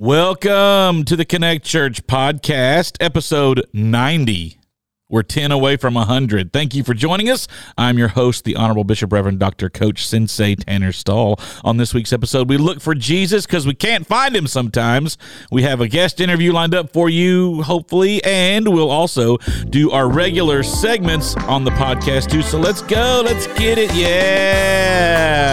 Welcome to the Connect Church podcast, episode 90. We're 10 away from 100. Thank you for joining us. I'm your host, the Honorable Bishop Reverend Dr. Coach Sensei Tanner Stahl. On this week's episode, we look for Jesus because we can't find him sometimes. We have a guest interview lined up for you, hopefully, and we'll also do our regular segments on the podcast too. So let's go. Let's get it. Yeah.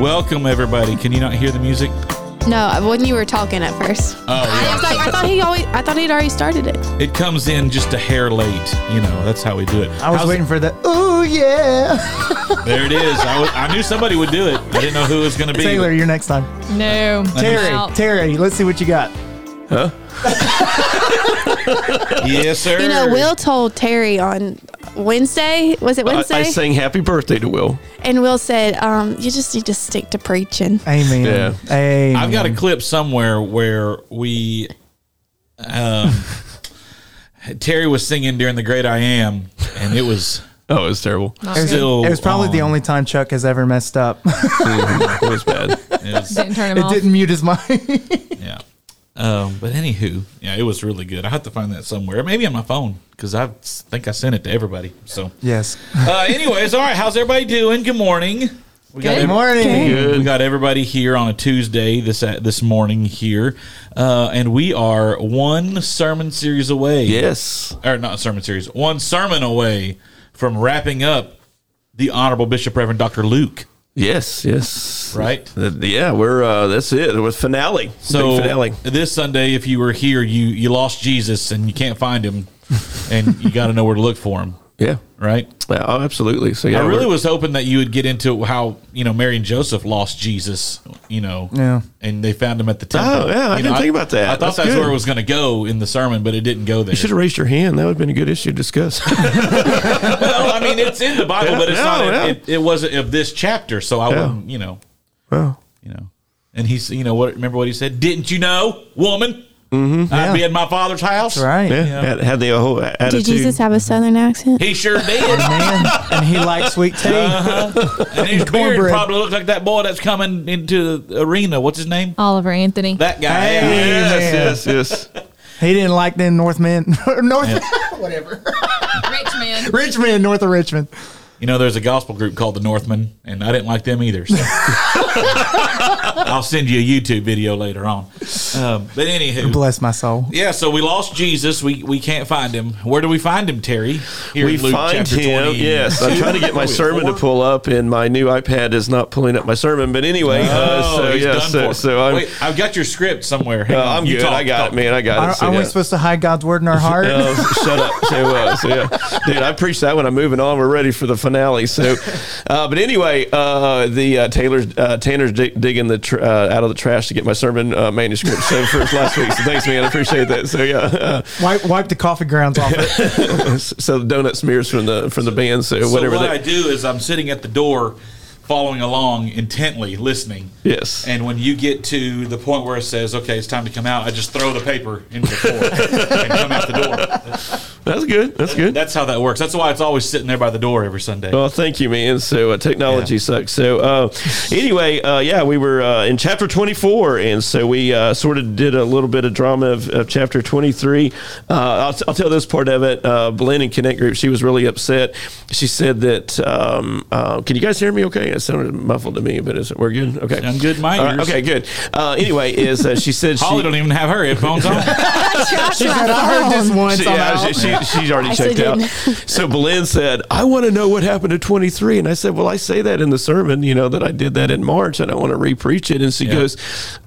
Welcome, everybody. Can you not hear the music? No, when you were talking at first. Oh, I was like, I thought he always, I thought he'd already started it. It comes in just a hair late. You know, that's how we do it. I was How's- waiting for the ooh yeah. There it is. I, was, I knew somebody would do it. I didn't know who it was going to be. Taylor, you're next time. No. Terry, Terry, let's see what you got. Yes, sir. You know, Will told Terry on Wednesday, was it Wednesday? I sang happy birthday to Will. and Will said, um, you just need to stick to preaching. Amen. Yeah. Amen. I've got a clip somewhere where we, um, Terry was singing during the Great I Am, and it was Oh, it was terrible. It was, still. it was probably the only time Chuck has ever messed up. it was bad. It was- Didn't turn him it off. didn't mute his mic. yeah. Um, but anywho, yeah, it was really good. I have to find that somewhere, maybe on my phone because I think I sent it to everybody. So, yes. uh, anyways, all right. How's everybody doing? Good morning. We Good ev- morning. Good. We got everybody here on a Tuesday this uh, this morning here, uh, and we are one sermon series away. Yes. or not sermon series, one sermon away from wrapping up the Honorable Bishop Reverend Dr. Luke. Yes. Yes. Right. Uh, yeah, we're uh that's it. It was finale. So Big finale. this Sunday, if you were here, you you lost Jesus and you can't find him, and you got to know where to look for him. Yeah. Right. Yeah, oh, absolutely. So yeah, I really was hoping that you would get into how you know Mary and Joseph lost Jesus, you know, Yeah. and they found him at the temple. Oh, yeah, I You didn't think about that. I thought That's that's, where it was going to go in the sermon, but it didn't go there. You should have raised your hand. That would have been a good issue to discuss. well, I mean, it's in the Bible, Yeah, but it's yeah, not. yeah. It, it wasn't of this chapter, so I Yeah. wouldn't, you know, well, you know. And he's, you know, what? Remember what he said? Didn't you know, woman? Mm-hmm. I'd Yeah. be in my father's house. Right. yeah, Yeah. Had, had the whole attitude. Did Jesus have a southern accent? He sure did. Man, and he likes sweet tea. Uh-huh. and his beard probably looks like that boy that's coming into the arena. What's his name? Oliver Anthony. That guy. Hey. Yeah. yes, yes, yes. He didn't like them Northmen. North, whatever. Rich man. Richmond, north of Richmond. You know, there's a gospel group called the Northmen, and I didn't like them either. So. I'll send you a YouTube video later on. Um, but anywho, Bless my soul. Yeah, so we lost Jesus. We we can't find him. Where do we find him, Terry? Here We in Luke find chapter him. 20. Yes, I'm trying to get my sermon to pull up, and my new iPad is not pulling up my sermon. But anyway, uh, Oh, so he's yeah, done so, for. so I'm. Wait, I've got your script somewhere. Uh. I'm You good. talk, I got talk. it, man. I got it. Aren't, So, aren't we supposed to hide God's word in our heart? Oh, shut up. So, uh, so yeah, dude, I preached that when I'm moving on. We're ready for the finale. So, uh, but anyway, uh, the uh, Taylor's uh, Tanner's dig- digging the tr- uh, out of the trash to get my sermon uh, manuscript. So for last week, so thanks, man. I appreciate that. So yeah, uh, wipe, wipe the coffee grounds off it. so the donut smears from the from the band. So, So whatever. what that, I do is I'm sitting at the door, following along intently, listening. yes. And when you get to the point where it says, "Okay, it's time to come out," I just throw the paper into the floor and come out the door. That's good. That's good. That's how that works. That's why it's always sitting there by the door every Sunday. Well, thank you, man. So uh, technology Yeah. sucks. So uh, anyway, uh, yeah, we were uh, in chapter 24, and so we uh, sort of did a little bit of drama of, of chapter 23. Uh, I'll, I'll tell this part of it. Uh, Blend and Connect Group, she was really upset. She said that, um, uh, can you guys hear me okay? It sounded muffled to me, but is it, we're good? Okay. Sound good in my All right, ears. okay, good. Uh, anyway, is uh, she said Holly she... don't even have her headphones on. She said, I heard this once. She, yeah, she, she, she's already I checked out. So Belen said, I want to know what happened to 23. And I said, Well, I say that in the sermon, you know, that I did that in March and I want to repreach it. And she Yeah. goes,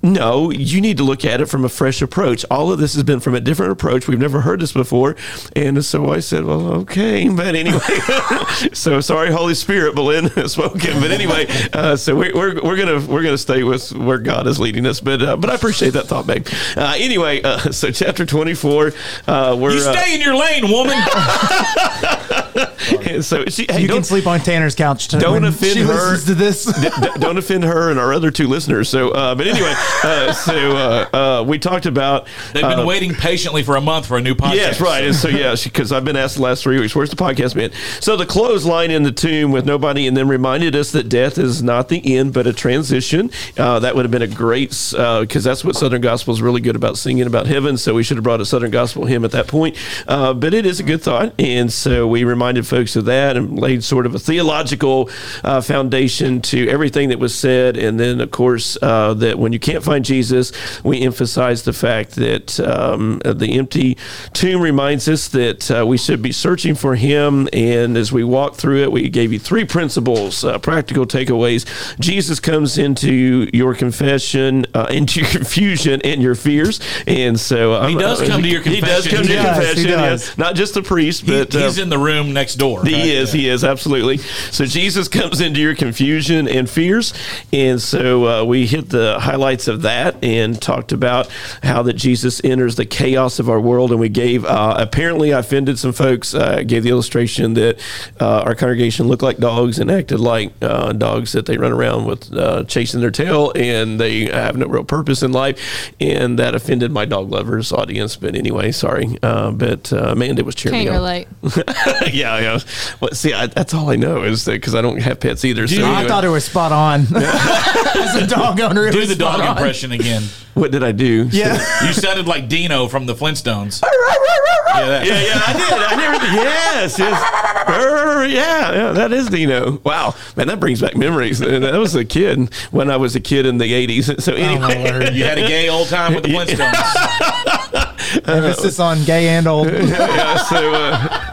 No, you need to look at it from a fresh approach. All of this has been from a different approach. We've never heard this before. And so I said, Well, okay. But anyway, so sorry, Holy Spirit, Belen has spoken. But anyway, uh, so we're, we're, we're going to we're gonna stay with where God is leading us. But uh, but I appreciate that thought, babe. Uh, anyway, uh, so chapter 24, uh, we're. You uh, stay in your lane, woman. And so she, hey, You can sleep on Tanner's couch. To, don't when offend she her. listens to this. D- d- don't offend her and our other two listeners. So, uh, but anyway, uh, so uh, uh, we talked about. They've been uh, waiting patiently for a month for a new podcast. Yes, right. And so, yeah, because I've been asked the last three weeks, where's the podcast been? So, the clothesline in the tomb with nobody, and then reminded us that death is not the end, but a transition. Uh, that would have been a great, because that's what Southern Gospel is really good about singing about heaven. So, we should have brought a Southern Gospel hymn at that point. Uh, but it is a good thought. And so, we reminded folks of that and laid sort of a theological uh, foundation to everything that was said. And then, of course, uh, that when you can't find Jesus, we emphasize the fact that um, the empty tomb reminds us that uh, we should be searching for Him. And as we walk through it, we gave you three principles, uh, practical takeaways. Jesus comes into your confession, uh, into your confusion and your fears. And so uh, He does come to your confession. He does come to He your does, he confession. does. yes. Not just the priest, He- but uh, he's in the room next door. Right? he is. Yeah. He is absolutely. So Jesus comes into your confusion and fears, and so uh, we hit the highlights of that and talked about how that Jesus enters the chaos of our world, and we gave. Uh, apparently, I offended some folks. Uh, gave the illustration that uh, our congregation looked like dogs and acted like uh, dogs that they run around with uh, chasing their tail, and they have no real purpose in life, and that offended my dog lovers audience. But anyway, sorry. Uh, but uh, Amanda was cheering Can't me on. relate. yeah, yeah. Well, see, I, that's all I know is that because I don't have pets either. So I anyway, thought it was spot on. As a dog owner, Do the dog on. impression again. what did I do? Yeah. You sounded like Dino from the Flintstones. yeah, that. Yeah, yeah, I did. I never. Yes, yes. Brr, yeah, yeah. That is Dino. Wow, man, that brings back memories. And That was a kid when I was a kid in the '80s. So Oh, anyway, word. You had a gay old time with the Flintstones. Emphasis on gay and old. yeah. So. Uh,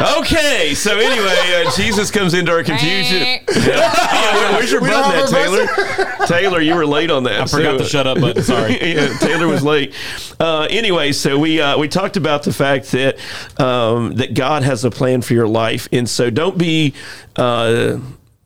okay, so anyway, uh, Jesus comes into our confusion. Yeah, where- where's your We button, at, Taylor? Taylor, you were late on that. I forgot the shut up button. Sorry. yeah, Taylor was late. Uh, anyway, so we uh, we talked about the fact that um, that God has a plan for your life, and so don't be. Uh,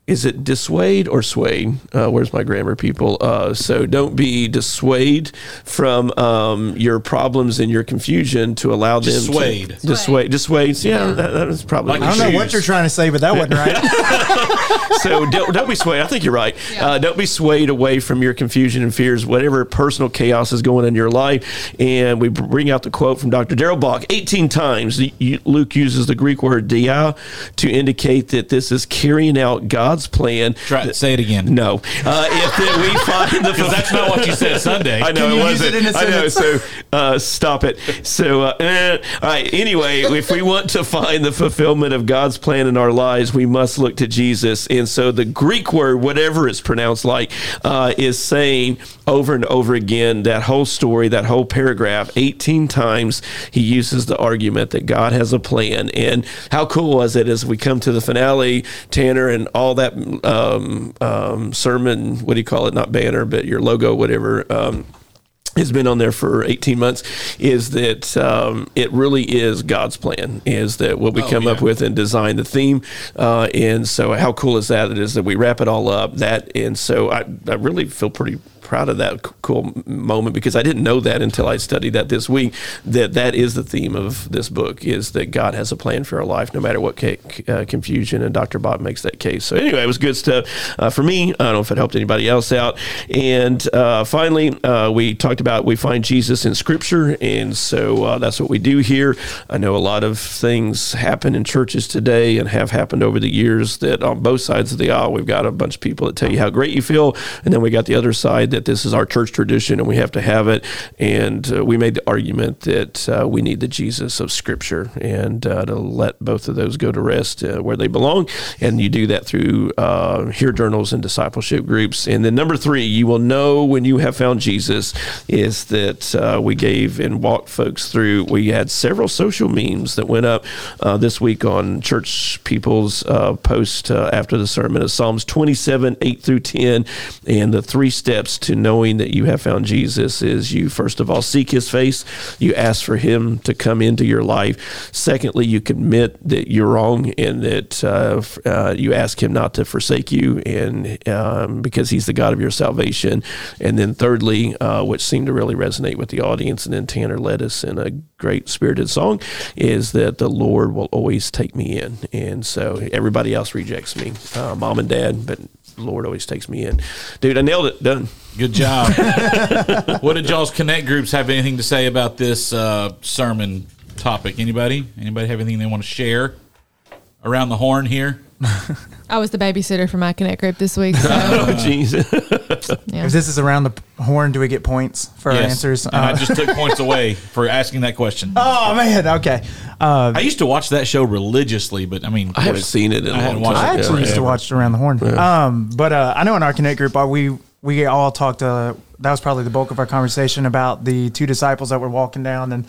is it dissuade or swayed? Uh, where's my grammar people? Uh, so don't be dissuade from um, your problems and your confusion to allow them Dissuade. to dissuade. Dissuade. Yeah, that, that was probably. Like I don't know what you're trying to say, but that wasn't right. so don't, don't be swayed. I think you're right. Uh, don't be swayed away from your confusion and fears, whatever personal chaos is going in your life. And we bring out the quote from Dr. Darrell Bock 18 times. Luke uses the Greek word dia to indicate that this is carrying out God's plan. Try say it again. No. Uh, if that we find the Because that's not what you said Sunday. I know Can it you use wasn't. it in a I know. So uh, stop it. So uh, eh. all right. Anyway, if we want to find the fulfillment of God's plan in our lives, we must look to Jesus. And so the Greek word, whatever it's pronounced like, uh, is saying over and over again that whole story, that whole paragraph, eighteen times. He uses the argument that God has a plan. And how cool was it as we come to the finale, Tanner, and all that um, um, sermon? What do you call it? Not banner, but your logo, whatever. Um, has been on there for 18 months is that um, it really is God's plan is that what we Oh, come yeah. up with and design the theme uh, and so how cool is that it is that we wrap it all up that and so I, I really feel pretty proud of that cool moment because I didn't know that until I studied that this week that that is the theme of this book is that God has a plan for our life no matter what ca- uh, confusion and Dr. Bob makes that case so anyway it was good stuff uh, for me I don't know if it helped anybody else out and uh, finally uh, we talked about we find Jesus in Scripture, and so uh, that's what we do here. I know a lot of things happen in churches today and have happened over the years that on both sides of the aisle, we've got a bunch of people that tell you how great you feel, and then we got the other side that this is our church tradition and we have to have it. And uh, we made the argument that uh, we need the Jesus of Scripture and uh, to let both of those go to rest uh, where they belong. And you do that through uh, Hear Journals and discipleship groups. And then number three, you will know when you have found Jesus is that uh, we gave and walked folks through. We had several social memes that went up uh, this week on church people's uh, post uh, after the sermon of Psalms 27, 8 through 10. And the three steps to knowing that you have found Jesus is you, first of all, seek his face. You ask for him to come into your life. Secondly, you commit that you're wrong and that uh, you ask him not to forsake you and um, because he's the God of your salvation. And then thirdly, which seems seemed to really resonate with the audience. And then Tanner led us in a great spirited song is that the Lord will always take me in. And so everybody else rejects me, uh, mom and dad, but the Lord always takes me in. Dude, I nailed it. Done. Good job. what did y'all's connect groups have anything to say about this uh, sermon topic? Anybody? Anybody have anything they want to share around the horn here? I was the babysitter for my Connect group this week. So, Oh, jeez. yeah. If this is around the horn, do we get points for our answers? And I Uh, just took points away for asking that question. oh man, okay. Uh, I used to watch that show religiously, but I mean, I haven't seen it in a I hadn't watched time. I actually Yeah. used to watch around the horn. Um, but uh, I know in our Connect group, uh, we we all talked. Uh, that was probably the bulk of our conversation about the two disciples that were walking down and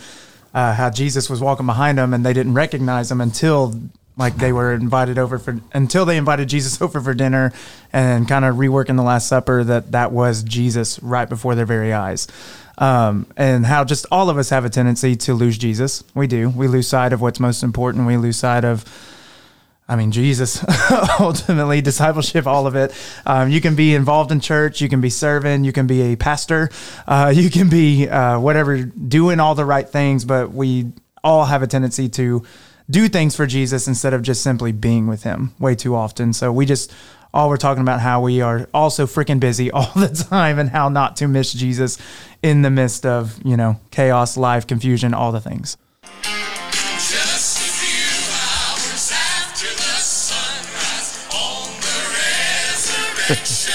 uh, how Jesus was walking behind them, and they didn't recognize him until like they were invited over for until they invited Jesus over for dinner, and kind of reworking the Last Supper that that was Jesus right before their very eyes. Um, and how just all of us have a tendency to lose Jesus. We do. We lose sight of what's most important. We lose sight of I mean, Jesus, ultimately, discipleship, all of it. Um, you can be involved in church, you can be serving, you can be a pastor, uh, you can be uh, whatever, doing all the right things, but we all have a tendency to do things for Jesus instead of just simply being with Him way too often. So we just, all we're talking about how we are also freaking busy all the time and how not to miss Jesus in the midst of, you know, chaos, life, confusion, all the things. The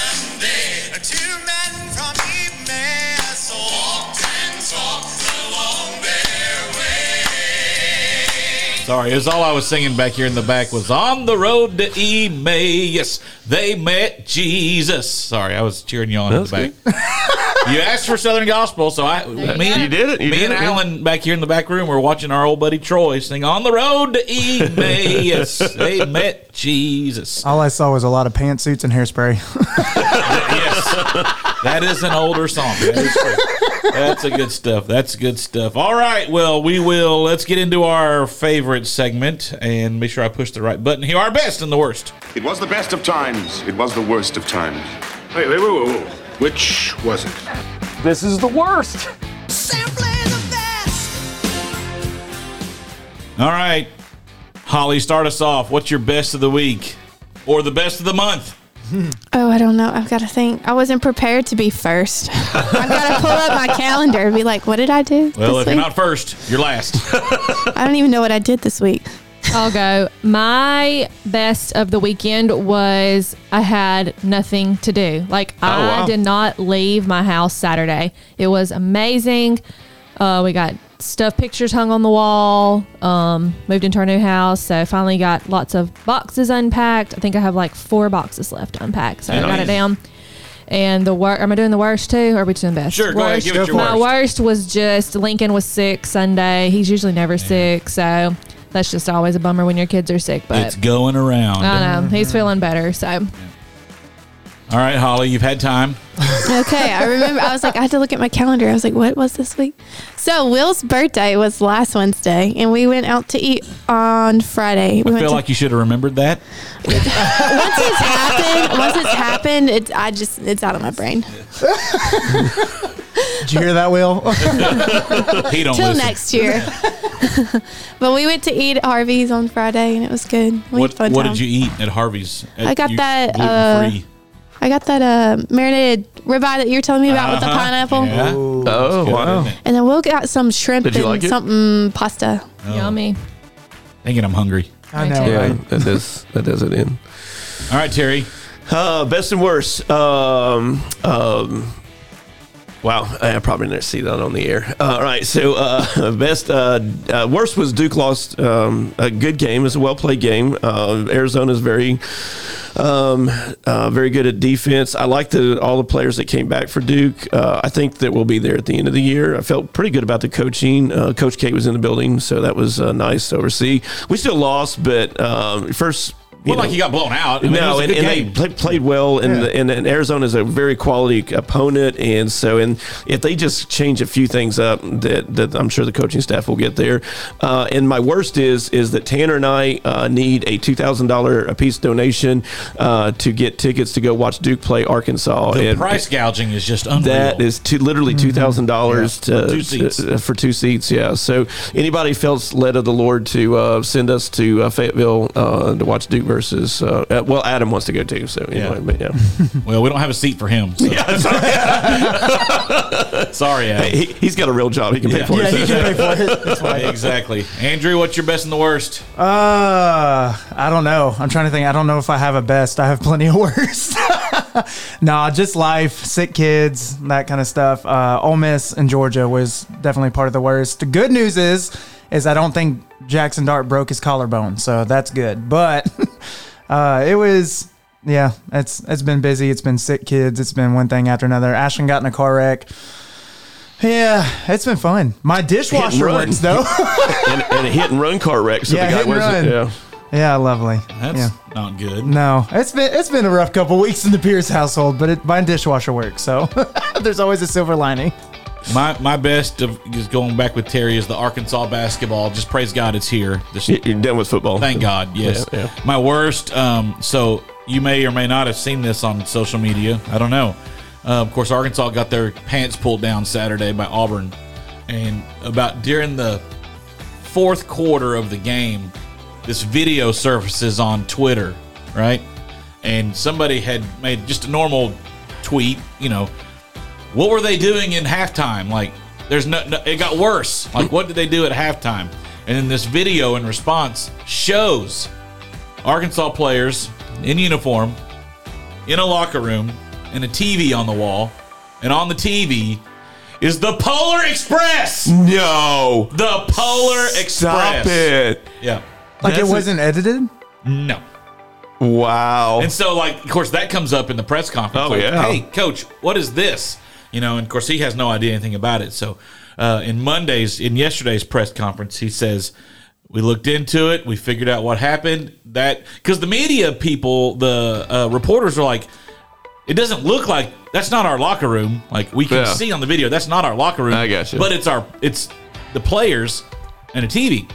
Sorry, it was all I was singing back here in the back was on the road to Emmaus. They met Jesus. Sorry, I was cheering you on in the back. you asked for Southern Gospel, so I me and You did it. You me did and it. Alan back here in the back room were watching our old buddy Troy sing on the road to Emmaus. they met Jesus. All I saw was a lot of pantsuits and hairspray. yes, that is an older song. That is a good stuff. That's good stuff. All right. Well, we will. Let's get into our favorite segment and make sure I push the right button here. Our best and the worst. It was the best of times. It was the worst of times. Wait, wait, wait, wait, wait. Which was it? This is the worst. Simply the best. All right, Holly, start us off. What's your best of the week or the best of the month? Oh, I don't know. I've got to think. I wasn't prepared to be first. I've got to pull up my calendar and be like, what did I do? Well, this if you're week? not first, you're last. I don't even know what I did this week. I'll go. My best of the weekend was I had nothing to do. Like I wow. did not leave my house Saturday. It was amazing. Uh, we got stuff pictures hung on the wall. Um, moved into our new house, so finally got lots of boxes unpacked. I think I have like four boxes left to unpack, so I got it down. And the worst, am I doing the worst too? Or are we doing best? Sure, go ahead. Give it your My worst. worst was just Lincoln was sick Sunday. He's usually never sick, so that's just always a bummer when your kids are sick. But it's going around. I know he's feeling better. So All right, Holly, you've had time. Okay, I remember. I was like, I had to look at my calendar. I was like, what was this week? So Will's birthday was last Wednesday, and we went out to eat on Friday. We I feel to, like you should have remembered that. once it's happened, once it's happened, it, I just it's out of my brain. Did you hear that, Will? He don't Till listen. next year. but we went to eat at Harvey's on Friday, and it was good. We What, had fun what time. did you eat at Harvey's? I got that, uh, gluten-free. I got that uh, marinated ribeye that you were telling me about with the Uh-huh. pineapple, Yeah. Oh, Good, wow. isn't it? and then we'll got some shrimp Did you and like it? something pasta. Oh. yummy. Thinking I'm hungry. I know. Yeah, right? that does that does it in. All right, Terry. Uh, best and worst. Um, um, wow, I probably never see that on the air. Uh, all right, so uh, best, uh, uh, worst was Duke lost um, a good game. It was a well played game. Uh, Arizona's very, um, uh, very good at defense. I like the all the players that came back for Duke. Uh, I think that we'll be there at the end of the year. I felt pretty good about the coaching. Uh, Coach K was in the building, so that was uh, nice to oversee. We still lost, but um, first you Well, like he got blown out. I mean, no, and, and they play, played well, and, Yeah. and, and Arizona is a very quality opponent, and so and if they just change a few things up, that, that I'm sure the coaching staff will get there. Uh, and my worst is is that Tanner and I uh, need a two thousand dollar a piece donation uh, to get tickets to go watch Duke play Arkansas. the and price gouging is just unreal. that is two, literally two thousand dollars For two seats. to, for two seats. Yeah. So anybody feels led of the Lord to uh, send us to uh, Fayetteville uh, to watch Duke versus. Uh, uh, well, Adam wants to go too. So anyway, Yeah. but yeah, well, we don't have a seat for him. So. Sorry, Adam. he, he's got a real job. He can pay Yeah. for Yeah, it. you can pay for it. That's exactly. Andrew, what's your best and the worst? Uh, I don't know. I'm trying to think. I don't know if I have a best. I have plenty of worst. nah, just life, sick kids, that kind of stuff. Uh, Ole Miss and Georgia was definitely part of the worst. The good news is, is I don't think Jackson Dart broke his collarbone, so that's good. But uh, it was, yeah, it's it's been busy. It's been sick kids. It's been one thing after another. Ashton got in a car wreck. Yeah, it's been fun. My dishwasher works though. and, and a hit and run car wreck. So Yeah, the guy hit and wasn't. run. Yeah. yeah, lovely. That's yeah. not good. No, it's been it's been a rough couple weeks in the Pierce household, but it, my dishwasher works, so there's always a silver lining. My my best of is going back with Terry is the Arkansas basketball. Just praise God it's here. This- You- You're done with football. thank God. Yes. Yeah, yeah. My worst. Um. So you may or may not have seen this on social media. I don't know. Uh, of course, Arkansas got their pants pulled down Saturday by Auburn, and about during the fourth quarter of the game, this video surfaces on Twitter, right? And somebody had made just a normal tweet, you know, what were they doing in halftime? Like, there's no, no it got worse. Like, what did they do at halftime? And then this video in response shows Arkansas players in uniform in a locker room and a TV on the wall. And on the TV is the Polar Express. No. The Polar Express. Stop it. Yeah. Like That's it wasn't edited. No. Wow. And so, like, of course, that comes up in the press conference. Oh, like, yeah. Hey, coach, what is this? You know, and of course, he has no idea anything about it. So, uh, in Monday's, in yesterday's press conference, he says, we looked into it. We figured out what happened. That because the media people, the uh, reporters are like, it doesn't look like that's not our locker room. Like we can Yeah. see on the video, that's not our locker room. I got you. But it's our, it's the players and a TV.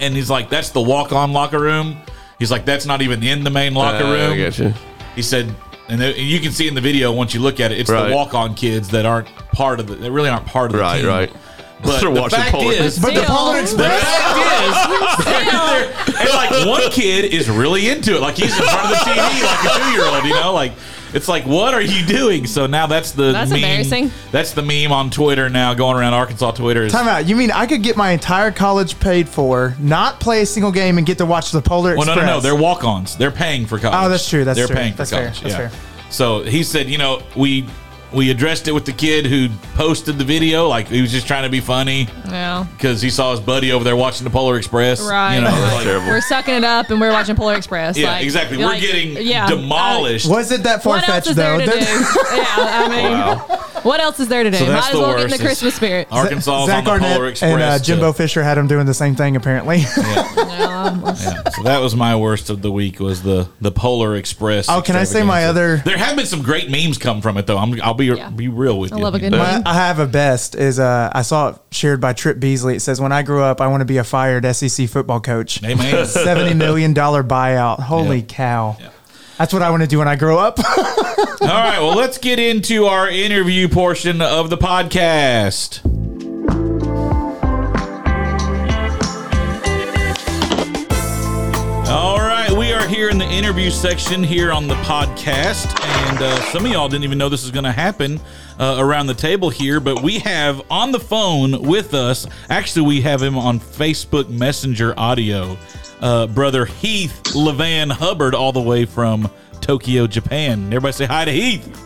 And he's like, that's the walk-on locker room. He's like, that's not even in the main locker Uh, room. I got you. He said, and they- and you can see in the video once you look at it, it's Right. the walk-on kids that aren't part of the. They really aren't part of the Right, team. right. right. But They're the fact Polar is, But the Still. Polar the fact is, they're- they're- and like one kid is really into it. Like he's in front of the TV like a two-year-old. You know, like it's like, what are you doing? So now that's the That's meme. embarrassing. That's the meme on Twitter now, going around Arkansas Twitter. Is, Time out. You mean I could get my entire college paid for, not play a single game, and get to watch the Polar Well, no, Express? no, no. They're walk-ons. They're paying for oh, college. Oh, that's true, that's They're true. paying for fair, college. that's yeah. fair. So he said, you know, we we addressed it with the kid who posted the video, like he was just trying to be funny Yeah. because he saw his buddy over there watching the Polar Express. Right. You know, Like, like- terrible. we're sucking it up and we're watching Polar Express. yeah, like, exactly. We're like, getting yeah, demolished. Was it that uh, far fetched is there though? to do? Yeah, I mean, what else is there to do? So Might as the well get in the is- Christmas spirit. Arkansas on Zach the Polar Express. and uh, to- Jimbo Fisher had him doing the same thing apparently. Um, yeah, so that was my worst of the week. Was the the Polar Express. Oh, can I say my other- There have been some great memes come from it though. I'm, I'll be Yeah. be real with I you. love a good My- meme. I have a best is uh, I saw it shared by Trip Beasley. It says, "When I grew up, I want to be a fired SEC football coach." Amen. Seventy million dollar buyout. Holy Yeah. cow! That's what I want to do when I grow up. All right, well, let's get into our interview portion of the podcast. All right, we are here in the interview section here on the podcast, and uh, some of y'all didn't even know this was going to happen uh, around the table here, but we have on the phone with us. Actually, we have him on Facebook Messenger audio. Uh, brother Heath Levan Hubbard, all the way from Tokyo, Japan. Everybody say hi to Heath.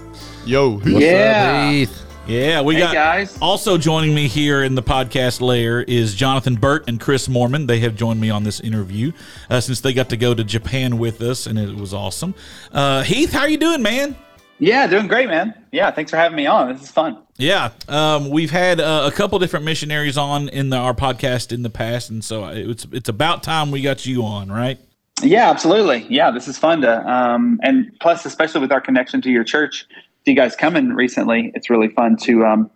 Yo, Yeah. Yeah, we Hey, got guys. also joining me here in the podcast layer is Jonathan Burt and Chris Mormon. They have joined me on this interview uh, since they got to go to Japan with us, and it was awesome. Uh, Heath, how you doing, man? Yeah, doing great, man. Yeah, thanks for having me on. This is fun. Yeah, um, we've had uh, a couple different missionaries on in the, our podcast in the past, and so it's it's about time we got you on, right? Yeah, absolutely. Yeah, this is fun to, um, and plus, especially with our connection to your church, you guys coming recently, it's really fun to, um,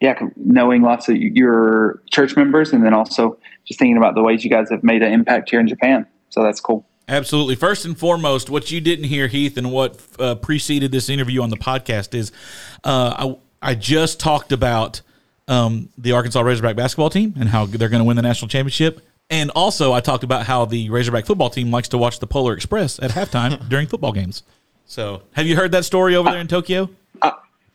yeah, knowing lots of your church members, and then also just thinking about the ways you guys have made an impact here in Japan. So that's cool. Absolutely. First and foremost, what you didn't hear, Heath, and what uh, preceded this interview on the podcast is uh, I, I just talked about um, the Arkansas Razorback basketball team and how they're going to win the national championship. And also, I talked about how the Razorback football team likes to watch the Polar Express at halftime during football games. So, have you heard that story over there in Tokyo?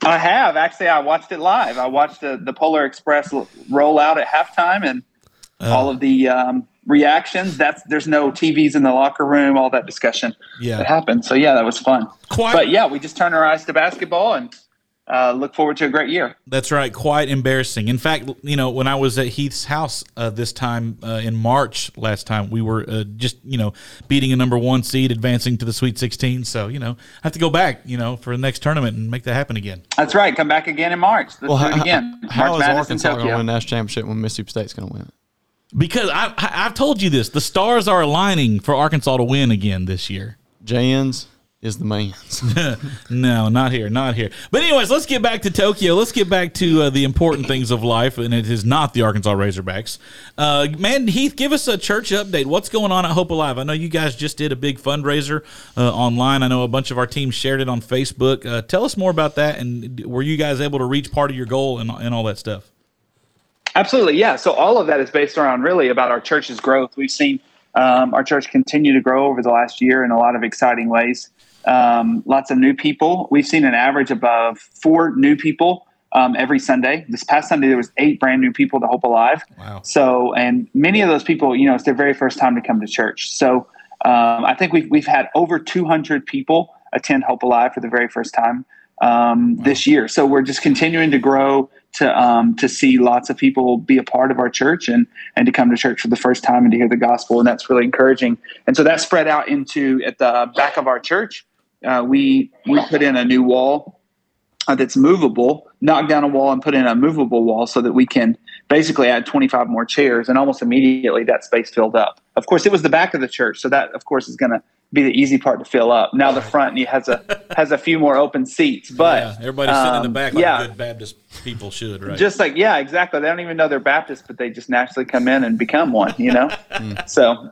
I have actually. I watched it live. I watched the, the Polar Express roll out at halftime, and all of the um, reactions. That's there's no TVs in the locker room. All that discussion Yeah. that happened. So yeah, that was fun. Quite- But yeah, we just turn our eyes to basketball and uh, look forward to a great year. That's right. Quite embarrassing. In fact, you know, when I was at Heath's house uh, this time uh, in March last time, we were uh, just, you know, beating a number one seed, advancing to the Sweet 16. So, you know, I have to go back, you know, for the next tournament and make that happen again. That's right. Come back again in March. Let's Well, do it again. how March is Arkansas going to win the national championship when Mississippi State's going to win it? Because I, I, I've told you this the stars are aligning for Arkansas to win again this year. Jans is the man's. no, not here, not here. But anyways, let's get back to Tokyo. Let's get back to uh, the important things of life, and it is not the Arkansas Razorbacks. Uh, man, Heath, give us a church update. What's going on at Hope Alive? I know you guys just did a big fundraiser uh, online. I know a bunch of our team shared it on Facebook. Uh, tell us more about that, and were you guys able to reach part of your goal and, and all that stuff? Absolutely, yeah. So all of that is based around really about our church's growth. We've seen um, our church continue to grow over the last year in a lot of exciting ways. Um, lots of new people. We've seen an average above four new people um, every Sunday. This past Sunday, there was eight brand new people to Hope Alive. Wow. So, and many of those people, you know, it's their very first time to come to church. So, um, I think we've we've had over 200 people attend Hope Alive for the very first time um, this year. So we're just continuing to grow to um, to see lots of people be a part of our church and and to come to church for the first time and to hear the gospel, and that's really encouraging. And so that spread out into at the back of our church. Uh, we we put in a new wall uh, that's movable, knock down a wall and put in a movable wall so that we can basically add 25 more chairs and almost immediately that space filled up. Of course, it was the back of the church, so that of course is going to be the easy part to fill up. Now the front has a has a few more open seats, but yeah, everybody's sitting in the um, back like yeah, good Baptist people should, right? just like yeah, exactly. They don't even know they're Baptist, but they just naturally come in and become one. You know, so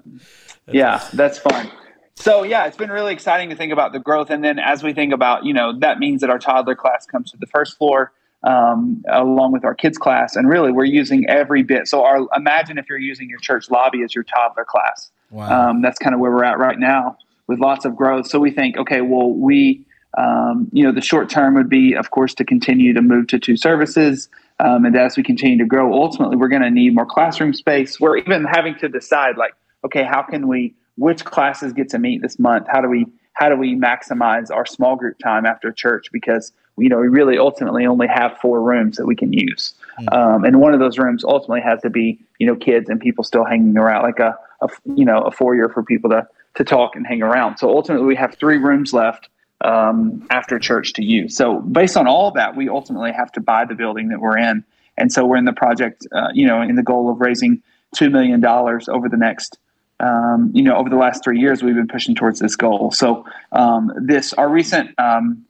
yeah, that's fun. So yeah, it's been really exciting to think about the growth, and then as we think about, you know, that means that our toddler class comes to the first floor um, along with our kids class, and really we're using every bit. So our imagine if you're using your church lobby as your toddler class. Wow. Um, that's kind of where we're at right now with lots of growth. So we think, okay, well, we, um, you know, the short term would be, of course, to continue to move to two services. Um, and as we continue to grow, ultimately, we're going to need more classroom space. We're even having to decide, like, okay, how can we, which classes get to meet this month? How do we, how do we maximize our small group time after church? Because you know, we really ultimately only have four rooms that we can use. Um, and one of those rooms ultimately has to be, you know, kids and people still hanging around, like a, a you know, a foyer for people to, to talk and hang around. So ultimately, we have three rooms left um, after church to use. So based on all that, we ultimately have to buy the building that we're in. And so we're in the project, uh, you know, in the goal of raising $2 million over the next um, you know, over the last three years, we've been pushing towards this goal. So, um, this our recent um,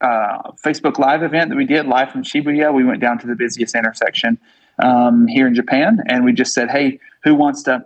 uh, Facebook Live event that we did live from Shibuya, we went down to the busiest intersection um, here in Japan, and we just said, "Hey, who wants to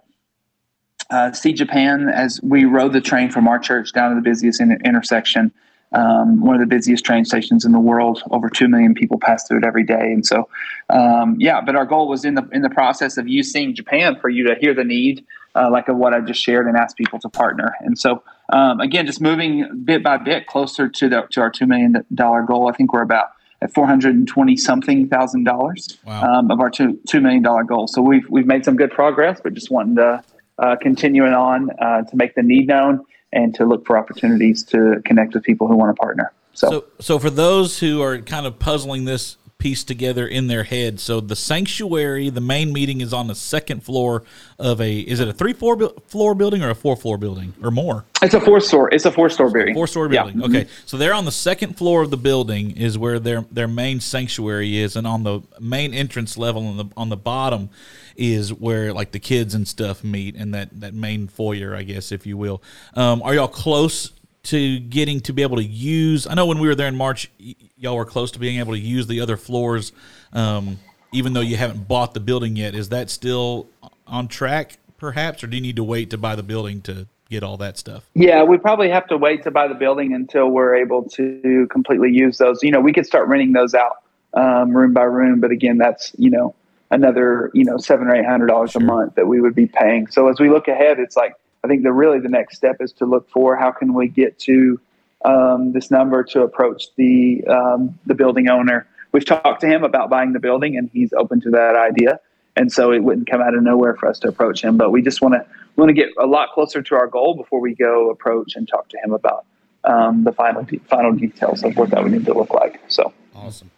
uh, see Japan?" As we rode the train from our church down to the busiest in- intersection, um, one of the busiest train stations in the world. Over two million people pass through it every day, and so um, yeah. But our goal was in the in the process of you seeing Japan for you to hear the need, uh, like of what I just shared, and ask people to partner. And so um, again, just moving bit by bit closer to the to our two million dollar goal. I think we're about at four hundred and twenty something thousand dollars um, of our two two million dollar goal. So we've we've made some good progress, but just wanting to uh, continuing on uh, to make the need known and to look for opportunities to connect with people who want to partner. So, So, so for those who are kind of puzzling this pieced together in their head. So the sanctuary, the main meeting is on the second floor of a. Is it a three floor bu- floor building or a four floor building or more? It's a four store. It's a four store building. Four story Yeah. building. Okay, so they're on the second floor of the building is where their their main sanctuary is, and on the main entrance level on the on the bottom is where like the kids and stuff meet, and that that main foyer, I guess, if you will. Um, are y'all close to getting to be able to use? I know when we were there in March, y- y'all were close to being able to use the other floors, um, even though you haven't bought the building yet. Is that still on track, perhaps, or do you need to wait to buy the building to get all that stuff? Yeah, we probably have to wait to buy the building until we're able to completely use those. You know, we could start renting those out um, room by room, but again, that's you know another you know seven or eight hundred dollars a month that we would be paying. So as we look ahead, it's like I think the really the next step is to look for how can we get to um, this number to approach the um, the building owner. We've talked to him about buying the building, and he's open to that idea. And so it wouldn't come out of nowhere for us to approach him. But we just want to want to get a lot closer to our goal before we go approach and talk to him about um, the final de- final details of what that would need to look like. So awesome.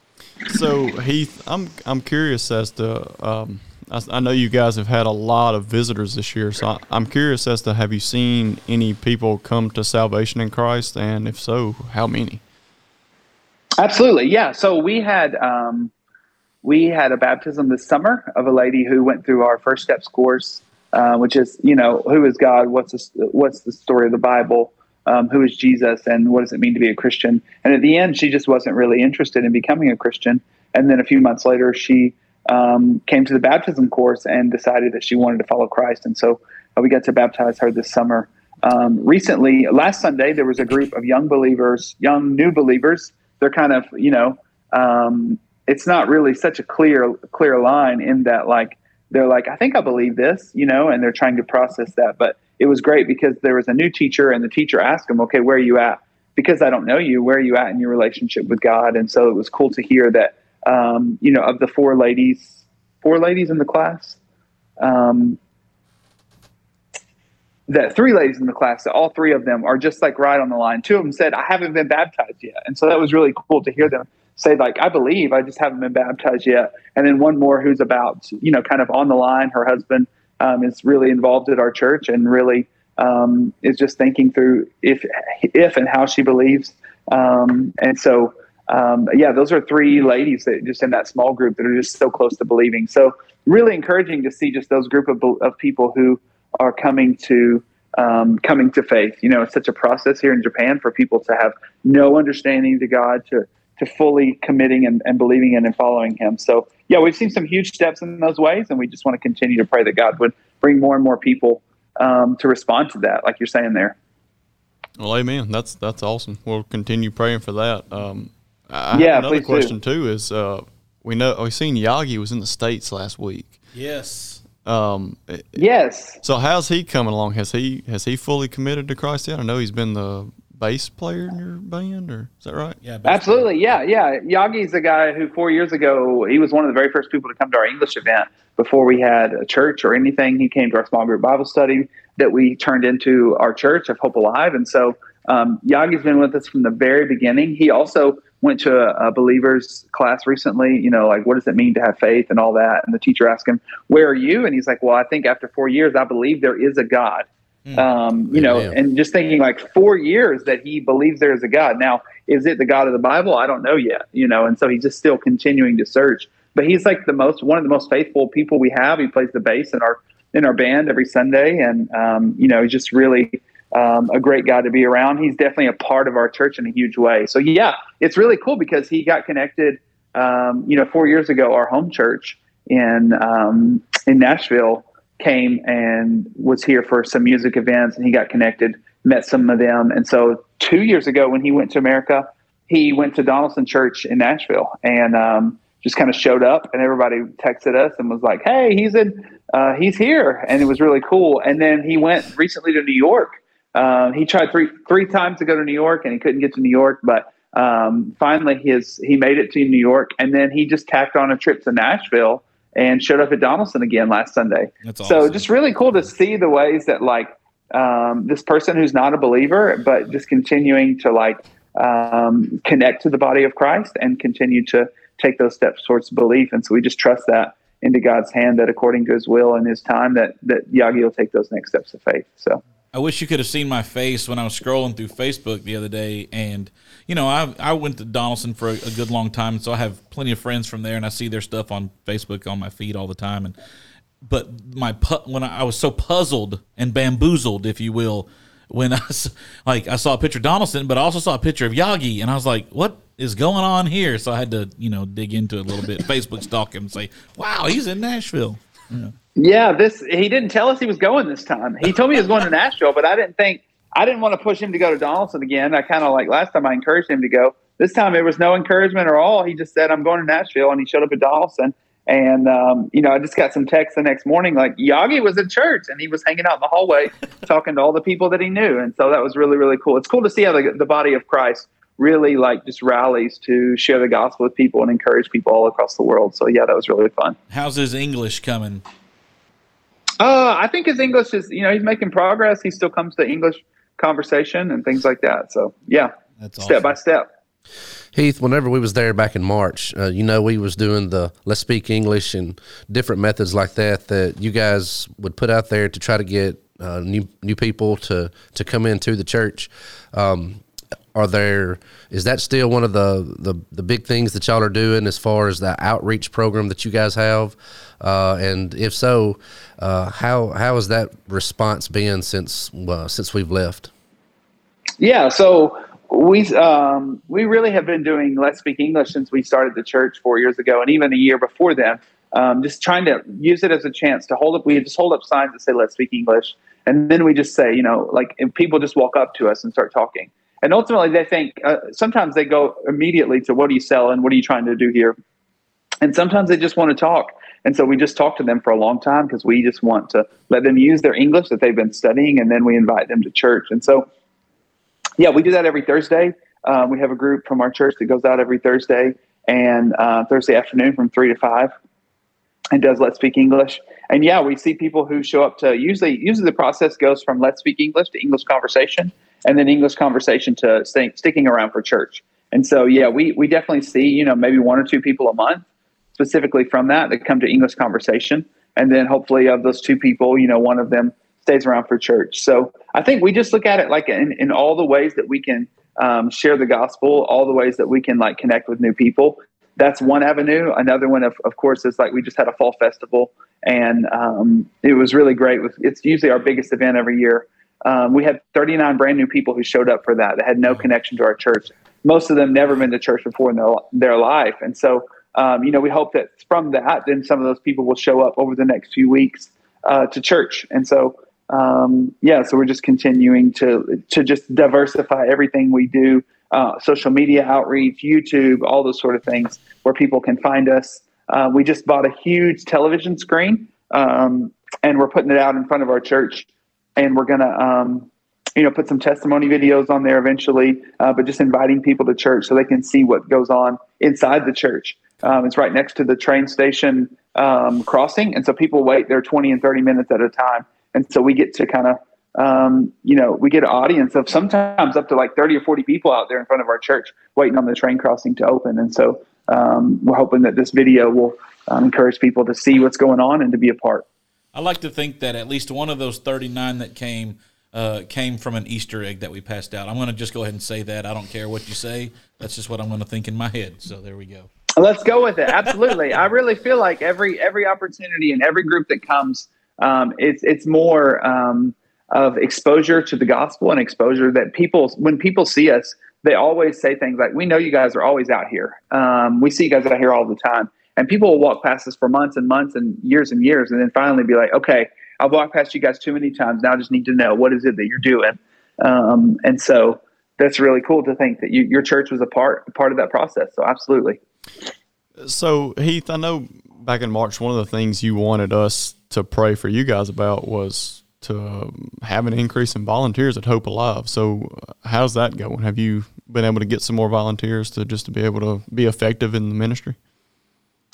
So Heath, I'm I'm curious as to um, I, I know you guys have had a lot of visitors this year, so I, I'm curious as to have you seen any people come to salvation in Christ, and if so, how many? Absolutely, yeah. So we had um, we had a baptism this summer of a lady who went through our First Steps course, uh, which is you know who is God, what's the, what's the story of the Bible, um, who is Jesus, and what does it mean to be a Christian. And at the end, she just wasn't really interested in becoming a Christian. And then a few months later, she um, came to the baptism course and decided that she wanted to follow Christ. And so uh, we got to baptize her this summer. Um, recently, last Sunday, there was a group of young believers, young new believers. They're kind of, you know, um, it's not really such a clear, clear line in that, like, they're like, I think I believe this, you know, and they're trying to process that. But it was great because there was a new teacher, and the teacher asked them, okay, where are you at? Because I don't know you, where are you at in your relationship with God? And so it was cool to hear that, um, you know, of the four ladies, four ladies in the class, um, that three ladies in the class, that all three of them are just like right on the line. Two of them said, I haven't been baptized yet. And so that was really cool to hear them say, like, I believe, I just haven't been baptized yet. And then one more who's about, you know, kind of on the line. Her husband um, is really involved at our church and really um, is just thinking through if, if and how she believes. Um, and so, um, yeah, those are three ladies that just in that small group that are just so close to believing. So really encouraging to see just those group of, of people who are coming to um, coming to faith. You know, it's such a process here in Japan for people to have no understanding to God to to fully committing and, and believing in and following Him. So yeah, we've seen some huge steps in those ways, and we just want to continue to pray that God would bring more and more people um, to respond to that, like you're saying there. Well, amen. That's that's awesome. We'll continue praying for that. Um, I Yeah, have another please do. question too. Is uh, we know we seen Yagi was in the states last week. Yes. Um, Yes. So how's he coming along? Has he has he fully committed to Christ yet? I know he's been the bass player in your band, or is that right? Yeah, Absolutely, yeah, yeah. Yagi's a guy who four years ago he was one of the very first people to come to our English event before we had a church or anything. He came to our small group Bible study that we turned into our church of Hope Alive, and so um, Yagi's been with us from the very beginning. He also went to a, a believers class recently. You know, like what does it mean to have faith and all that. And the teacher asked him, "Where are you?" And he's like, "Well, I think after four years, I believe there is a God." Um, you know, and just thinking like four years that he believes there is a God. Now, is it the God of the Bible? I don't know yet, you know, and so he's just still continuing to search. But he's like the most one of the most faithful people we have. He plays the bass in our in our band every Sunday, and um, you know, he's just really um, a great guy to be around. He's definitely a part of our church in a huge way. So yeah, it's really cool because he got connected. Um, you know, four years ago, our home church in um, in Nashville came and was here for some music events and he got connected, met some of them. And so two years ago when he went to America, he went to Donelson Church in Nashville and um, just kind of showed up and everybody texted us and was like, Hey, he's in, uh, he's here. And it was really cool. And then he went recently to New York. Um, he tried three, three times to go to New York and he couldn't get to New York, but um, finally his, he made it to New York and then he just tacked on a trip to Nashville and showed up at Donelson again last Sunday. That's So just really cool to see the ways that like um, this person who's not a believer, but just continuing to like um, connect to the body of Christ and continue to take those steps towards belief. And so we just trust that into God's hand that according to his will and his time that, that Yagi will take those next steps of faith. So I wish you could have seen my face when I was scrolling through Facebook the other day. And, you know, I, I went to Donelson for a, a good long time. So I have plenty of friends from there and I see their stuff on Facebook on my feed all the time. And, but my, pu- when I, I was so puzzled and bamboozled, if you will, when I, like, I saw a picture of Donelson, but I also saw a picture of Yagi. And I was like, what is going on here? So I had to, you know, dig into it a little bit, Facebook stalk him and say, wow, he's in Nashville. Yeah. Yeah, this he didn't tell us he was going this time. He told me he was going to Nashville, but I didn't think I didn't want to push him to go to Donelson again. I kind of like last time I encouraged him to go. This time there was no encouragement at all. He just said I'm going to Nashville, and he showed up at Donelson. And um, you know, I just got some text the next morning like Yagi was at church and he was hanging out in the hallway talking to all the people that he knew, and so that was really really cool. It's cool to see how the, the body of Christ really like just rallies to share the gospel with people and encourage people all across the world. So yeah, that was really fun. How's his English coming? Uh, I think his English is, you know, he's making progress. He still comes to English conversation and things like that. So yeah, That's step by step. Heath, whenever we was there back in March, uh, you know, we was doing the let's speak English and different methods like that that you guys would put out there to try to get uh, new new people to to come into the church. Um, are there is that still one of the, the the big things that y'all are doing as far as the outreach program that you guys have? Uh, and if so, uh, how how has that response been since uh, since we've left? Yeah. So we um, we really have been doing Let's Speak English since we started the church four years ago, and even a year before then. Um, just trying to use it as a chance to hold up. We just hold up signs that say "Let's speak English," and then we just say, you know, like if people just walk up to us and start talking. And ultimately, they think uh, sometimes they go immediately to what are you selling? What are you trying to do here? And sometimes they just want to talk. And so we just talk to them for a long time because we just want to let them use their English that they've been studying, and then we invite them to church. And so, yeah, we do that every Thursday. Um, we have a group from our church that goes out every Thursday and uh, Thursday afternoon from three to five, and does Let's Speak English. And yeah, we see people who show up to usually usually the process goes from Let's Speak English to English conversation, and then English conversation to staying, sticking around for church. And so yeah, we we definitely see you know maybe one or two people a month specifically from that that come to English conversation, and then hopefully of those two people, you know, one of them stays around for church. So I think we just look at it like in, in all the ways that we can um, share the gospel, all the ways that we can like connect with new people. That's one avenue. Another one, of, of course, is like we just had a fall festival, and um, it was really great. It's usually our biggest event every year. Um, we had 39 brand new people who showed up for that that had no connection to our church. Most of them never been to church before in their, their life, and so um, you know, we hope that from that, then some of those people will show up over the next few weeks uh, to church. And so, um, yeah, so we're just continuing to to just diversify everything we do, uh, social media outreach, YouTube, all those sort of things where people can find us. Uh, we just bought a huge television screen, um, and we're putting it out in front of our church, and we're gonna. Um, you know, put some testimony videos on there eventually, uh, but just inviting people to church so they can see what goes on inside the church. Um, it's right next to the train station um, crossing, and so people wait there 20 and 30 minutes at a time. And so we get to kind of, um, you know, we get an audience of sometimes up to like 30 or 40 people out there in front of our church waiting on the train crossing to open. And so um, we're hoping that this video will um, encourage people to see what's going on and to be a part. I like to think that at least one of those 39 that came uh, came from an Easter egg that we passed out. I'm going to just go ahead and say that. I don't care what you say. That's just what I'm going to think in my head. So there we go. Let's go with it. Absolutely. I really feel like every every opportunity and every group that comes, um, it's it's more um, of exposure to the gospel and exposure that people when people see us, they always say things like, "We know you guys are always out here. Um, we see you guys out here all the time." And people will walk past us for months and months and years and years, and then finally be like, "Okay, I've walked past you guys too many times. Now I just need to know what is it that you're doing." Um, and so that's really cool to think that you, your church was a part a part of that process. So absolutely. So Heath, I know back in March, one of the things you wanted us to pray for you guys about was to um, have an increase in volunteers at Hope Alive. So uh, how's that going? Have you been able to get some more volunteers to just to be able to be effective in the ministry?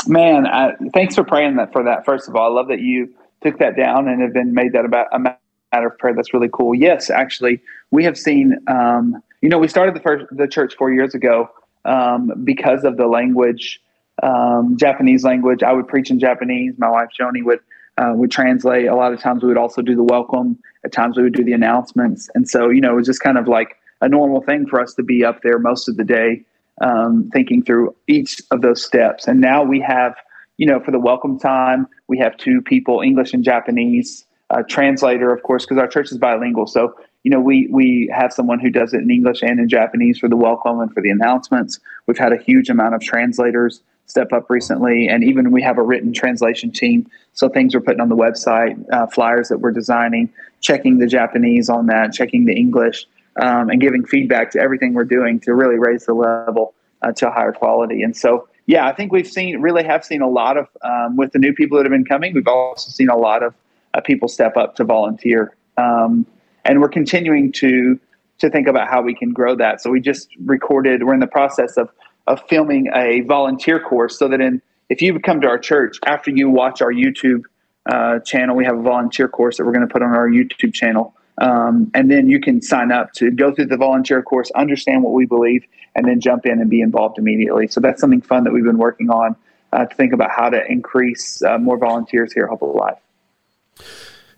Man, I, thanks for praying that for that. First of all, I love that you took that down and have been made that about a matter of prayer. That's really cool. Yes, actually, we have seen. Um, you know, we started the first the church four years ago um, because of the language um, Japanese language. I would preach in Japanese. My wife Joni would uh, would translate. A lot of times we would also do the welcome. At times we would do the announcements. And so you know it was just kind of like a normal thing for us to be up there most of the day, um, thinking through each of those steps. And now we have you know for the welcome time we have two people English and Japanese. Uh, translator, of course, because our church is bilingual. So you know, we we have someone who does it in English and in Japanese for the welcome and for the announcements. We've had a huge amount of translators step up recently, and even we have a written translation team. So things we're putting on the website, uh, flyers that we're designing, checking the Japanese on that, checking the English, um, and giving feedback to everything we're doing to really raise the level uh, to a higher quality. And so, yeah, I think we've seen really have seen a lot of um, with the new people that have been coming. We've also seen a lot of uh, people step up to volunteer. Um, and we're continuing to to think about how we can grow that. So we just recorded. We're in the process of of filming a volunteer course, so that in if you come to our church after you watch our YouTube uh, channel, we have a volunteer course that we're going to put on our YouTube channel, um, and then you can sign up to go through the volunteer course, understand what we believe, and then jump in and be involved immediately. So that's something fun that we've been working on uh, to think about how to increase uh, more volunteers here at Hope Alive.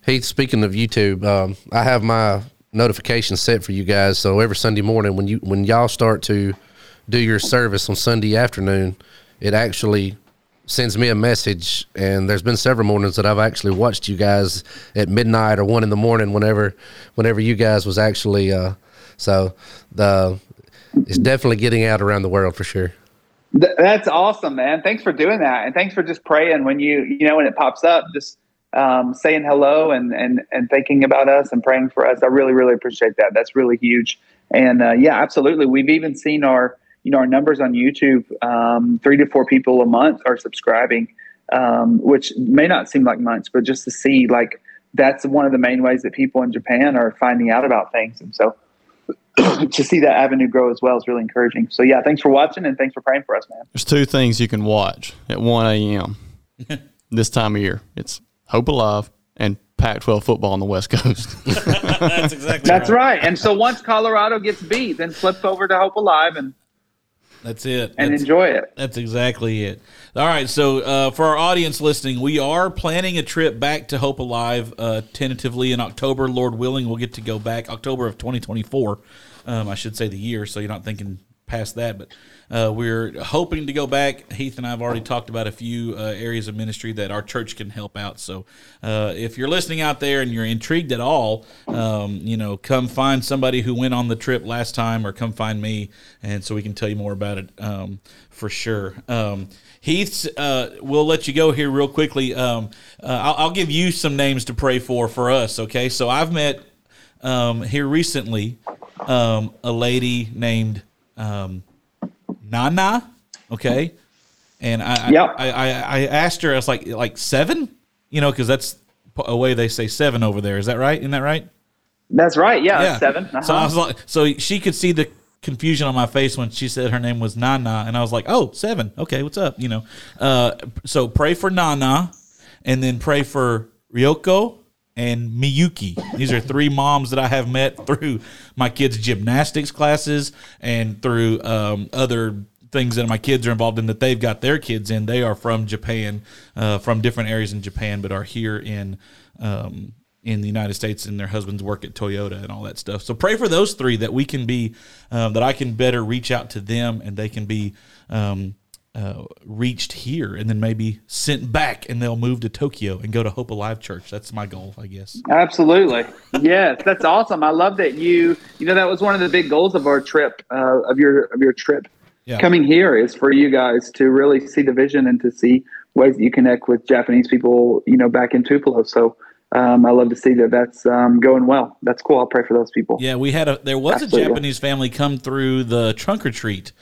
Hey, speaking of YouTube, um, I have my notifications set for you guys. So every Sunday morning, when you when y'all start to do your service on Sunday afternoon, it actually sends me a message. And there's been several mornings that I've actually watched you guys at midnight or one in the morning, whenever whenever you guys was actually. Uh, so the it's definitely getting out around the world for sure. Th- that's awesome, man. Thanks for doing that, and thanks for just praying when you you know when it pops up. Just um, saying hello and, and and thinking about us and praying for us. I really really appreciate that. That's really huge. And uh, yeah, absolutely. We've even seen our you know our numbers on YouTube. Um, three to four people a month are subscribing, um, which may not seem like much, but just to see like that's one of the main ways that people in Japan are finding out about things. And so to see that avenue grow as well is really encouraging. So yeah, thanks for watching and thanks for praying for us, man. There's two things you can watch at 1 a.m. this time of year. It's Hope Alive and Pac-12 football on the West Coast. That's exactly That's right. And so once Colorado gets beat, then flip over to Hope Alive and That's it. and That's- enjoy it. That's exactly it. All right, so uh, for our audience listening, we are planning a trip back to Hope Alive uh, tentatively in October. Lord willing, we'll get to go back October of 2024. Um, I should say the year, so you're not thinking past that. But uh, we're hoping to go back. Heath and I have already talked about a few uh, areas of ministry that our church can help out. So uh, if you're listening out there and you're intrigued at all, um, you know, come find somebody who went on the trip last time, or come find me, and so we can tell you more about it um, for sure. Um, Heath's, uh, we'll let you go here real quickly. Um, uh, I'll, I'll give you some names to pray for for us. Okay, so I've met um, here recently um, a lady named um, Nana. Okay, and I, Yep. I, I I asked her. I was like like seven, you know, because that's a way they say seven over there. Is that right? Isn't that right? That's right. Yeah, seven. So I Uh-huh. was like, so she could see the confusion on my face when she said her name was Nana, and I was like, oh, seven. Okay, what's up? You know. Uh, so pray for Nana, and then pray for Ryoko and Miyuki. These are three moms that I have met through my kids' gymnastics classes and through um, other things that my kids are involved in that they've got their kids in. They are from Japan, uh, from different areas in Japan, but are here in um, in the United States, and their husbands work at Toyota and all that stuff. So pray for those three that we can be um, that I can better reach out to them, and they can be. Um, uh, reached here and then maybe sent back and they'll move to Tokyo and go to Hope Alive Church. That's my goal, I guess. Absolutely. Yes, that's awesome. I love that you you know that was one of the big goals of our trip uh, of your of your trip Yeah. coming here is for you guys to really see the vision and to see ways that you connect with Japanese people, you know, back in Tupelo. So um, I love to see that that's um, going well. That's cool. I'll pray for those people. Yeah, we had a there was Absolutely. a Japanese family come through the trunk or treat,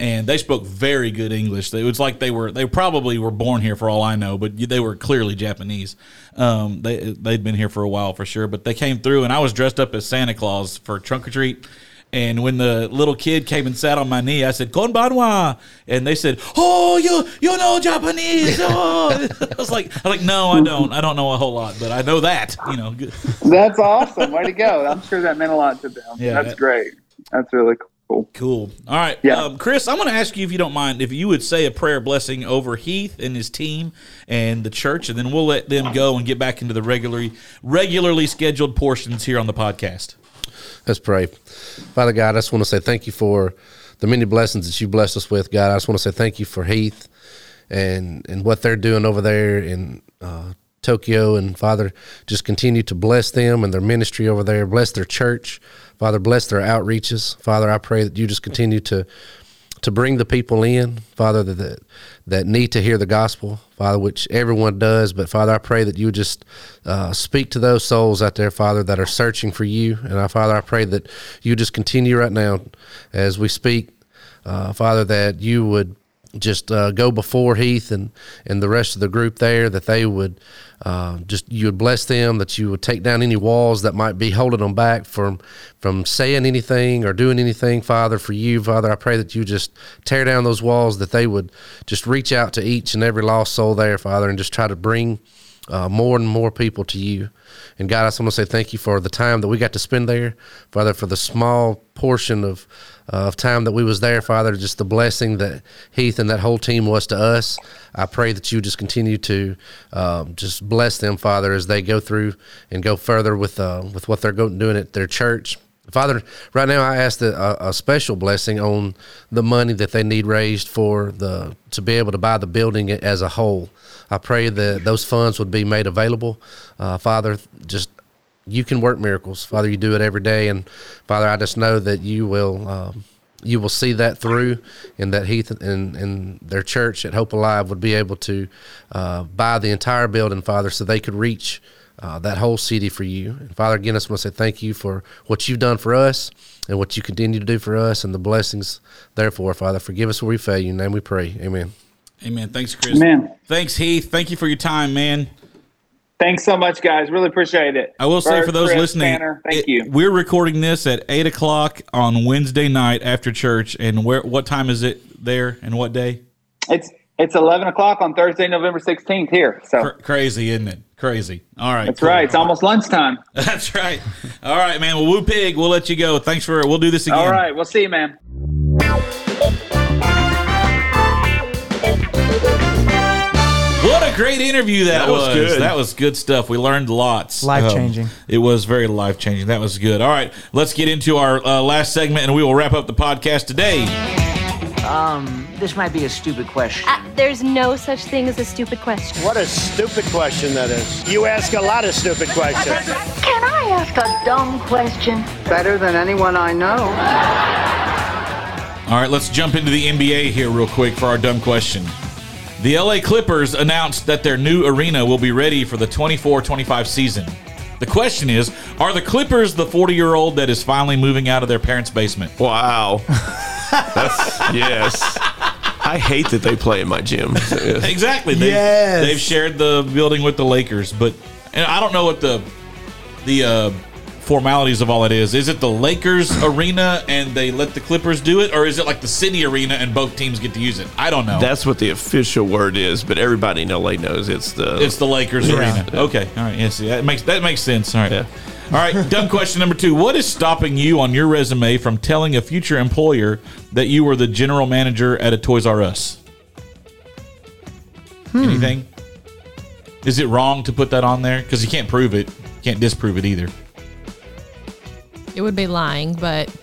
and they spoke very good English. It was like they were they probably were born here for all I know, but they were clearly Japanese. Um, they they'd been here for a while for sure, but they came through, and I was dressed up as Santa Claus for trunk or treat. And when the little kid came and sat on my knee, I said "Konbanwa," and they said, "Oh, you you know Japanese?" Oh. I was like, I was like, no, I don't. I don't know a whole lot, but I know that. You know. That's awesome. Way to go. I'm sure that meant a lot to them. Yeah, that's that- great. That's really Cool. Cool. All right. Yeah. Um, Chris, I'm going to ask you if you don't mind if you would say a prayer blessing over Heath and his team and the church, and then we'll let them go and get back into the regularly regularly scheduled portions here on the podcast. Let's pray. Father God, I just want to say thank you for the many blessings that you blessed us with, God. I just want to say thank you for Heath and and what they're doing over there in uh, Tokyo. And Father, just continue to bless them and their ministry over there. Bless their church. Father, bless their outreaches. Father, I pray that you just continue to to bring the people in, Father, that, that that need to hear the gospel, Father, which everyone does. But Father, I pray that you just uh, speak to those souls out there, Father, that are searching for you. And uh, Father, I pray that you just continue right now as we speak, uh, Father, that you would just uh, go before Heath and, and the rest of the group there, that they would uh, just you would bless them, that you would take down any walls that might be holding them back from from saying anything or doing anything, Father, for you, Father. I pray that you just tear down those walls, that they would just reach out to each and every lost soul there, Father, and just try to bring uh, more and more people to you. And God, I just want to say thank you for the time that we got to spend there, Father, for the small portion of of time that we was there, Father, just the blessing that Heath and that whole team was to us. I pray that you just continue to um, just bless them, Father, as they go through and go further with uh, with what they're going doing at their church. Father, right now I ask that a, a special blessing on the money that they need raised for the to be able to buy the building as a whole. I pray that those funds would be made available. Uh, Father, just you can work miracles, Father. You do it every day, and Father, I just know that you will. Um, you will see that through, and that Heath and, and their church at Hope Alive would be able to uh, buy the entire building, Father, so they could reach uh, that whole city for you. And Father, again, I just want to say thank you for what you've done for us and what you continue to do for us and the blessings. Therefore, Father, forgive us where we fail you. In name we pray. Amen. Amen. Thanks, Chris. Amen. Thanks, Heath. Thank you for your time, man. Thanks so much, guys. Really appreciate it. I will say for those Chris, listening, Tanner, thank it- you. We're recording this at eight o'clock on Wednesday night after church. And where? What time is it there? And what day? It's it's eleven o'clock on Thursday, November sixteenth here. So Cr- crazy, isn't it? Crazy. All right. that's cool. right. It's almost lunchtime. That's right. All right, man. Well, Woo Pig, we'll let you go. Thanks for. We'll do this again. All right. We'll see you, man. Great interview that, That was good. That was good stuff. We learned lots. Life-changing. Um, it was very life changing. That was good. All right, let's get into our uh, last segment, and we will wrap up the podcast today. Um, this might be a stupid question. Uh, there's no such thing as a stupid question. What a stupid question that is. You ask a lot of stupid questions. Can I ask a dumb question? Better than anyone I know. All right, let's jump into the NBA here real quick for our dumb question. The LA Clippers announced that their new arena will be ready for the 24 25 season. The question is Are the Clippers the 40 year old that is finally moving out of their parents' basement? Wow. That's, yes. I hate that they play in my gym. exactly. They, Yes. They've shared the building with the Lakers, but and I don't know what the the uh, formalities of all it is. Is it the Lakers arena and they let the Clippers do it, or is it like the city arena and both teams get to use it? I don't know. That's what the official word is, but everybody in LA knows it's the It's the Lakers Yeah. arena. Okay. All right. Yes. that makes that makes sense. All right. All right. Dumb question number two. What is stopping you on your resume from telling a future employer that you were the general manager at a Toys R Us? Hmm. Anything? Is it wrong to put that on there? Because you can't prove it. Can't disprove it either. It would be lying, but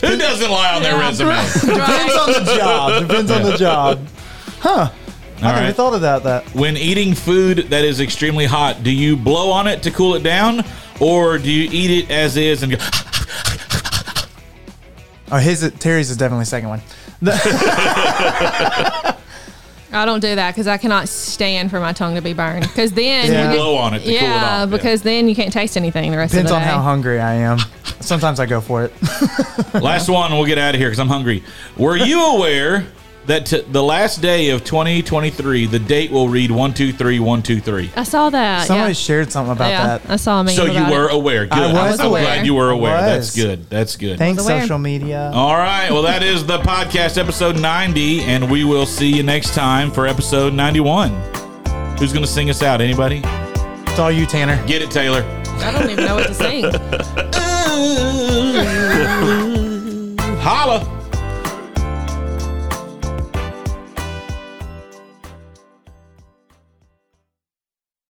Who doesn't lie on their Yeah, resume? Depends on the job. Depends on the job. Huh. I never right. thought about that. That When eating food that is extremely hot, do you blow on it to cool it down, or do you eat it as is and go? Oh, his Terry's is definitely the second one. I don't do that because I cannot stand for my tongue to be burned. Because then Yeah. you get- Blow on it to cool it yeah, off, yeah. because then you can't taste anything the rest Depends of on the day. Depends on how hungry I am. Sometimes I go for it. Last one, we'll get out of here because I'm hungry. Were you aware that t- the last day of 2023, the date will read one two three one two three? I saw that. Somebody yeah. shared something about Yeah, that. I saw a meme So you were it. aware. Good. I was I'm aware. glad you were aware. That's good. That's good. Thanks, social media. All right. Well, that is the podcast episode 90, and we will see you next time for episode 91. Who's going to sing us out? Anybody? It's all you, Tanner. Get it, Taylor. I don't even know what to sing. Holla.